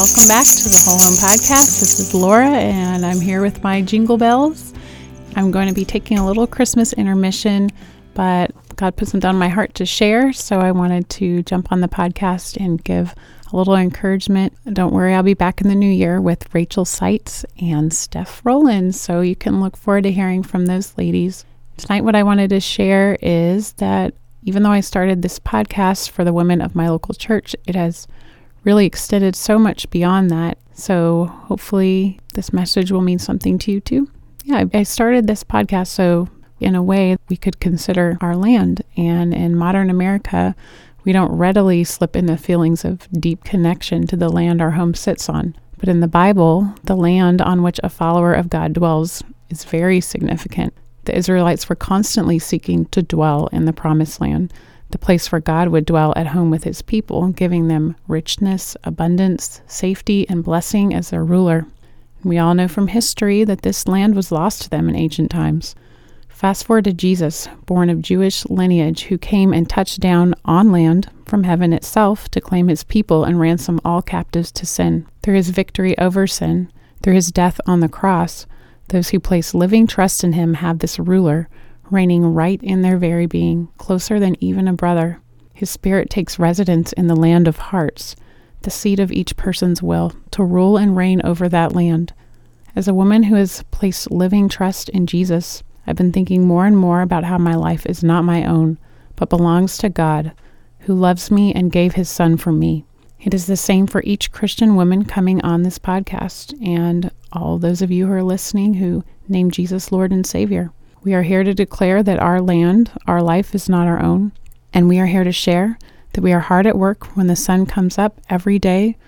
Welcome back to the Whole Home Podcast. This is Laura, and I'm here with my jingle bells. I'm going to be taking a little Christmas intermission, but God put something on my heart to share, so I wanted to jump on the podcast and give a little encouragement. Don't worry, I'll be back in the new year with Rachel Seitz and Steph Rowland, so you can look forward to hearing from those ladies. Tonight, what I wanted to share is that even though I started this podcast for the women of my local church, it has really extended so much beyond that. So hopefully, this message will mean something to you too. Yeah, I started this podcast so, in a way, we could consider our land. And in modern America, we don't readily slip into feelings of deep connection to the land our home sits on. But in the Bible, the land on which a follower of God dwells is very significant. The Israelites were constantly seeking to dwell in the promised land the place where God would dwell at home with his people, giving them richness, abundance, safety, and blessing as their ruler. We all know from history that this land was lost to them in ancient times. Fast forward to Jesus, born of Jewish lineage, who came and touched down on land from heaven itself to claim his people and ransom all captives to sin. Through his victory over sin, through his death on the cross, those who place living trust in him have this ruler reigning right in their very being, closer than even a brother. His spirit takes residence in the land of hearts, the seat of each person's will, to rule and reign over that land. As a woman who has placed living trust in Jesus, I've been thinking more and more about how my life is not my own, but belongs to God, who loves me and gave his Son for me. It is the same for each Christian woman coming on this podcast and all those of you who are listening who name Jesus Lord and Savior. We are here to declare that our land, our life is not our own, and we are here to share that we are hard at work when the sun comes up every day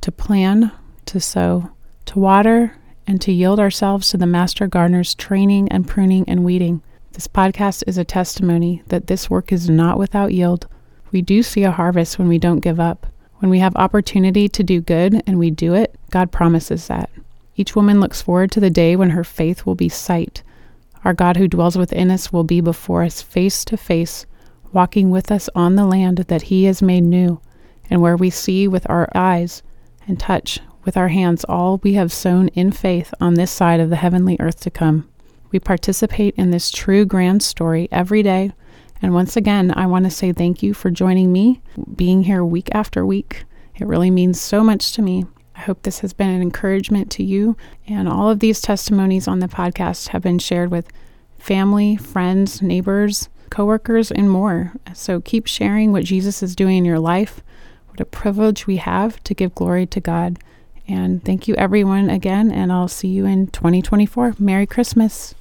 to plan, to sow, to water, and to yield ourselves to the master gardener's training and pruning and weeding. This podcast is a testimony that this work is not without yield. We do see a harvest when we don't give up. When we have opportunity to do good and we do it, God promises that. Each woman looks forward to the day when her faith will be sight our God who dwells within us will be before us face to face, walking with us on the land that He has made new, and where we see with our eyes and touch with our hands all we have sown in faith on this side of the heavenly earth to come. We participate in this true grand story every day. And once again, I want to say thank you for joining me, being here week after week. It really means so much to me. I hope this has been an encouragement to you. And all of these testimonies on the podcast have been shared with family, friends, neighbors, coworkers, and more. So keep sharing what Jesus is doing in your life. What a privilege we have to give glory to God. And thank you, everyone, again. And I'll see you in 2024. Merry Christmas.